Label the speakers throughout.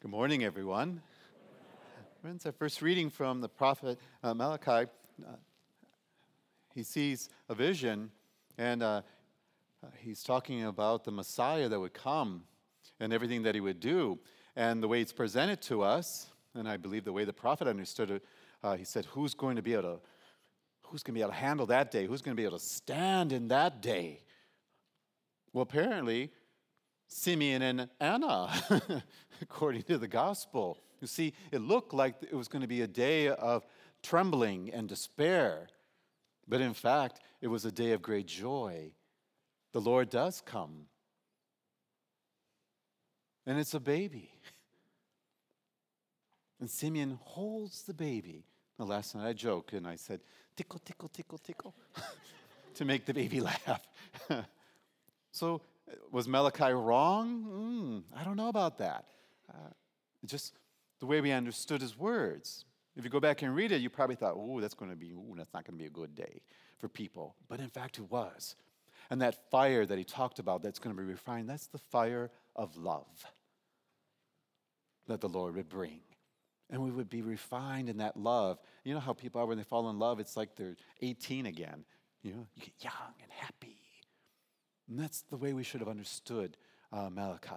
Speaker 1: Good morning, everyone. Friends, our first reading from the prophet uh, Malachi, uh, he sees a vision, and uh, uh, he's talking about the Messiah that would come and everything that he would do. And the way it's presented to us, and I believe the way the prophet understood it, uh, he said, Who's going to be able to? Who's going to be able to handle that day? Who's going to be able to stand in that day? Well, apparently, Simeon and Anna, according to the gospel. You see, it looked like it was going to be a day of trembling and despair, but in fact, it was a day of great joy. The Lord does come, and it's a baby. And Simeon holds the baby. Now, last night I joked and I said, tickle, tickle, tickle, tickle, to make the baby laugh. so was Malachi wrong? Mm, I don't know about that. Uh, just the way we understood his words. If you go back and read it, you probably thought, oh, that's going to be, ooh, that's not going to be a good day for people. But in fact, it was. And that fire that he talked about that's going to be refined, that's the fire of love that the Lord would bring. And we would be refined in that love. You know how people are when they fall in love, it's like they're 18 again. You know, you get young and happy and that's the way we should have understood uh, Malachi.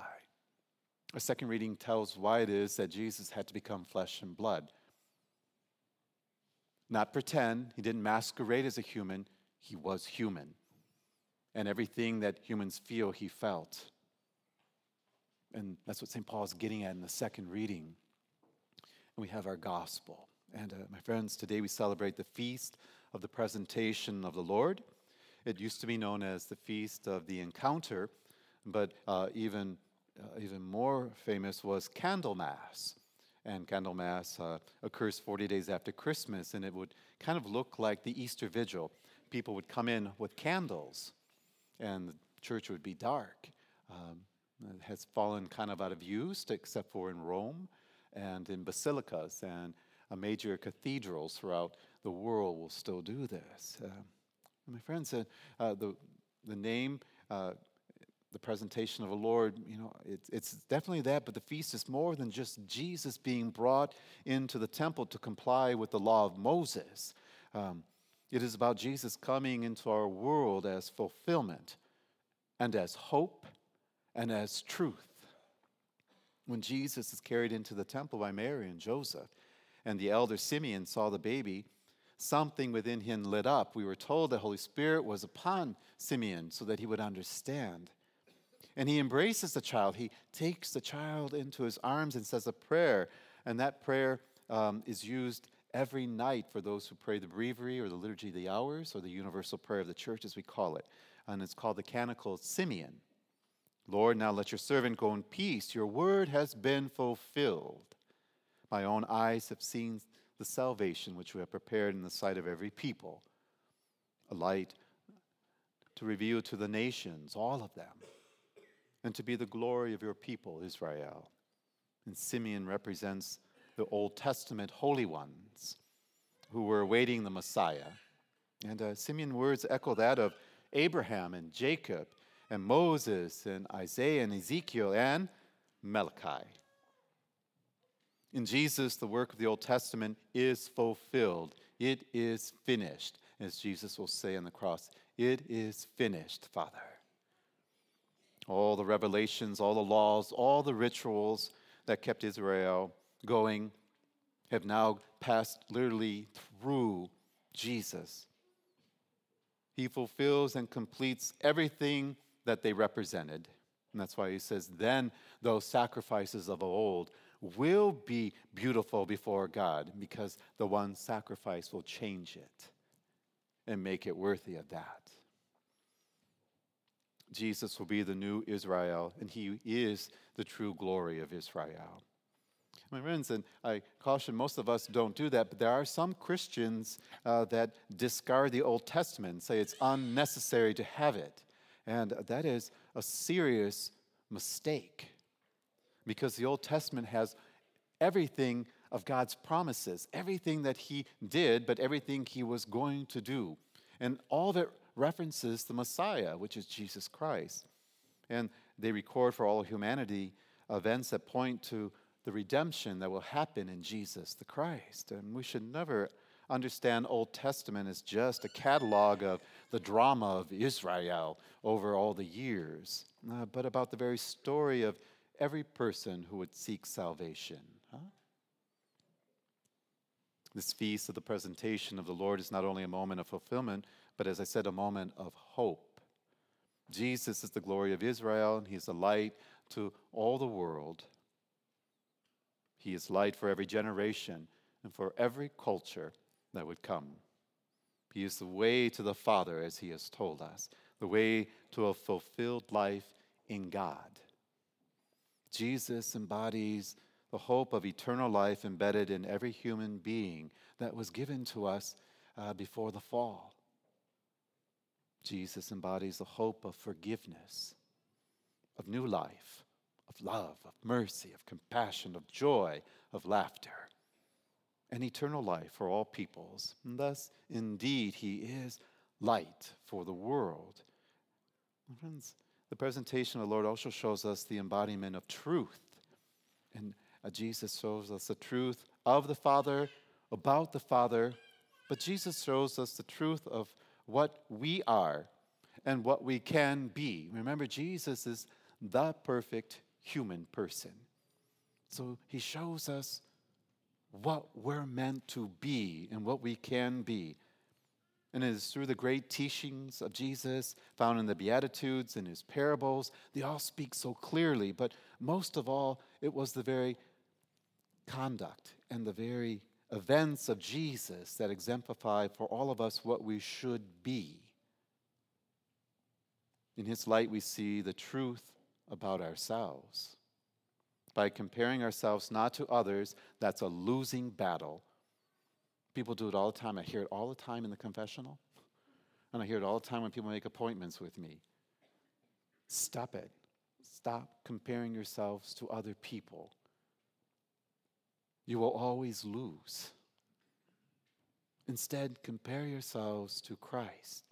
Speaker 1: A second reading tells why it is that Jesus had to become flesh and blood. Not pretend, he didn't masquerade as a human, he was human. And everything that humans feel, he felt. And that's what St. Paul is getting at in the second reading. And we have our gospel. And uh, my friends, today we celebrate the feast of the presentation of the Lord. It used to be known as the Feast of the Encounter, but uh, even, uh, even more famous was Candlemas. And Candlemas uh, occurs 40 days after Christmas, and it would kind of look like the Easter Vigil. People would come in with candles, and the church would be dark. Um, it has fallen kind of out of use, except for in Rome and in basilicas and uh, major cathedrals throughout the world will still do this. Uh, my friend said, uh, the, the name, uh, the presentation of the Lord, you know, it, it's definitely that, but the feast is more than just Jesus being brought into the temple to comply with the law of Moses. Um, it is about Jesus coming into our world as fulfillment and as hope and as truth. When Jesus is carried into the temple by Mary and Joseph, and the elder Simeon saw the baby, something within him lit up. We were told the Holy Spirit was upon Simeon so that he would understand. And he embraces the child. He takes the child into his arms and says a prayer. And that prayer um, is used every night for those who pray the breviary or the liturgy of the hours or the universal prayer of the church, as we call it. And it's called the canticle Simeon. Lord, now let your servant go in peace. Your word has been fulfilled. My own eyes have seen the salvation which we have prepared in the sight of every people, a light to reveal to the nations, all of them, and to be the glory of your people, Israel. And Simeon represents the Old Testament holy ones who were awaiting the Messiah. And uh, Simeon words echo that of Abraham and Jacob and Moses and Isaiah and Ezekiel and Malachi. In Jesus, the work of the Old Testament is fulfilled. It is finished. As Jesus will say on the cross, it is finished, Father. All the revelations, all the laws, all the rituals that kept Israel going have now passed literally through Jesus. He fulfills and completes everything that they represented. And that's why he says, Then those sacrifices of old will be beautiful before God because the one sacrifice will change it and make it worthy of that. Jesus will be the new Israel, and he is the true glory of Israel. My friends, and I caution most of us don't do that, but there are some Christians uh, that discard the Old Testament say it's unnecessary to have it. And that is a serious mistake because the Old Testament has everything of God's promises, everything that He did, but everything He was going to do. And all it references the Messiah, which is Jesus Christ. And they record for all humanity events that point to the redemption that will happen in Jesus the Christ. And we should never understand Old Testament as just a catalog of the drama of Israel over all the years, uh, but about the very story of every person who would seek salvation. Huh? This feast of the presentation of the Lord is not only a moment of fulfillment, but as I said, a moment of hope. Jesus is the glory of Israel, and He is the light to all the world. He is light for every generation and for every culture that would come. He is the way to the Father, as He has told us, the way to a fulfilled life in God. Jesus embodies the hope of eternal life embedded in every human being that was given to us uh, before the fall. Jesus embodies the hope of forgiveness, of new life, of love, of mercy, of compassion, of joy, of laughter, and eternal life for all peoples. And thus, indeed, he is light for the world. Friends, the presentation of the Lord also shows us the embodiment of truth. And uh, Jesus shows us the truth of the Father, about the Father, but Jesus shows us the truth of what we are and what we can be. Remember, Jesus is the perfect human person. So he shows us what we're meant to be and what we can be. And it is through the great teachings of Jesus found in the Beatitudes and his parables, they all speak so clearly. But most of all, it was the very conduct and the very events of Jesus that exemplify for all of us what we should be. In his light, we see the truth about ourselves. By comparing ourselves not to others, that's a losing battle. People do it all the time. I hear it all the time in the confessional. And I hear it all the time when people make appointments with me. Stop it. Stop comparing yourselves to other people you will always lose. Instead, compare yourselves to Christ.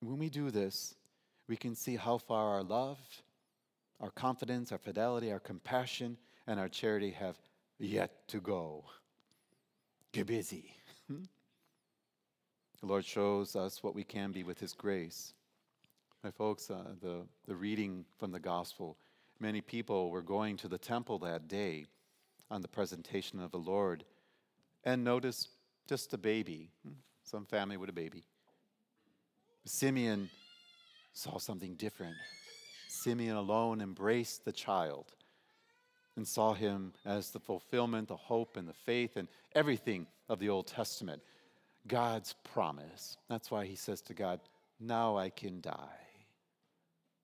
Speaker 1: When we do this, we can see how far our love, our confidence, our fidelity, our compassion, and our charity have yet to go. Get busy. The Lord shows us what we can be with His grace. My folks, uh, the, the reading from the gospel Many people were going to the temple that day on the presentation of the Lord and noticed just a baby, hmm, some family with a baby. Simeon saw something different. Simeon alone embraced the child and saw him as the fulfillment, the hope, and the faith, and everything of the Old Testament. God's promise. That's why he says to God, Now I can die.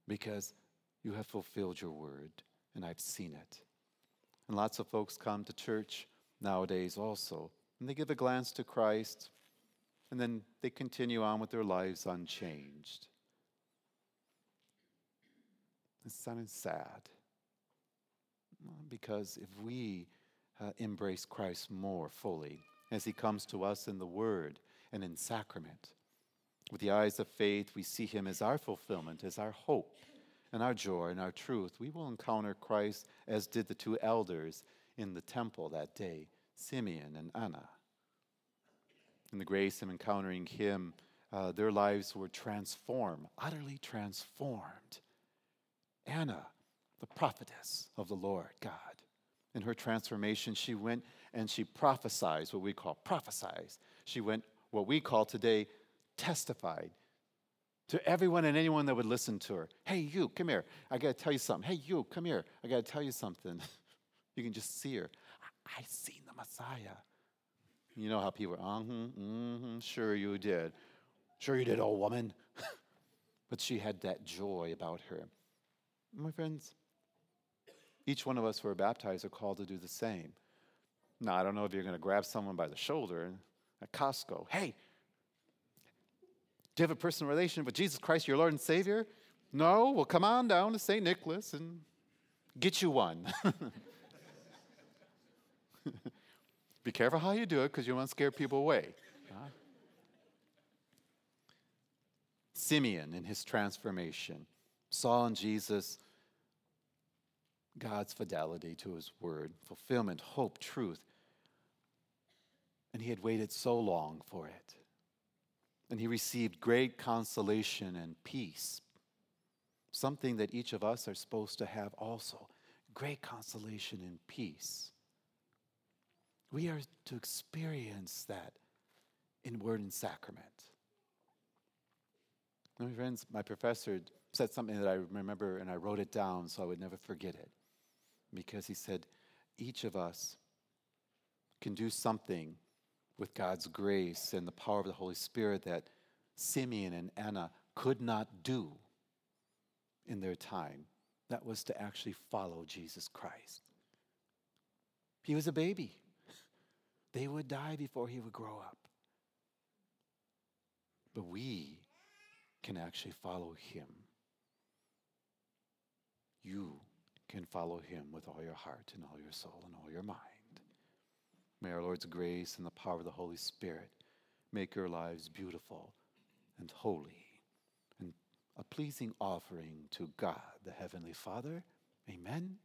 Speaker 1: Because you have fulfilled your word, and I've seen it. And lots of folks come to church nowadays also, and they give a glance to Christ, and then they continue on with their lives unchanged. It's sounding sad. Because if we uh, embrace Christ more fully as he comes to us in the Word and in sacrament, with the eyes of faith, we see him as our fulfillment, as our hope and our joy and our truth, we will encounter Christ as did the two elders in the temple that day, Simeon and Anna. In the grace of encountering him, uh, their lives were transformed, utterly transformed. Anna, the prophetess of the Lord God, in her transformation, she went and she prophesied, what we call prophesied. She went, what we call today, testified to everyone and anyone that would listen to her. Hey, you, come here. I got to tell you something. Hey, you, come here. I got to tell you something. you can just see her. I, I seen the Messiah. You know how people, uh huh, mm-hmm, sure you did. Sure you did, old woman. but she had that joy about her. My friends, each one of us who are baptized are called to do the same. Now, I don't know if you're going to grab someone by the shoulder at Costco. Hey, do you have a personal relationship with Jesus Christ, your Lord and Savior? No? Well, come on down to St. Nicholas and get you one. Be careful how you do it because you want to scare people away. Simeon in his transformation saw in Jesus God's fidelity to his word, fulfillment, hope, truth. And he had waited so long for it. And he received great consolation and peace, something that each of us are supposed to have also great consolation and peace. We are to experience that in word and sacrament. My friends, my professor said something that I remember and I wrote it down so I would never forget it. Because he said, each of us can do something with God's grace and the power of the Holy Spirit that Simeon and Anna could not do in their time. That was to actually follow Jesus Christ. He was a baby. They would die before he would grow up. But we can actually follow him. You can follow him with all your heart and all your soul and all your mind. May our Lord's grace and the power of the Holy Spirit make your lives beautiful and holy and a pleasing offering to God, the Heavenly Father. Amen.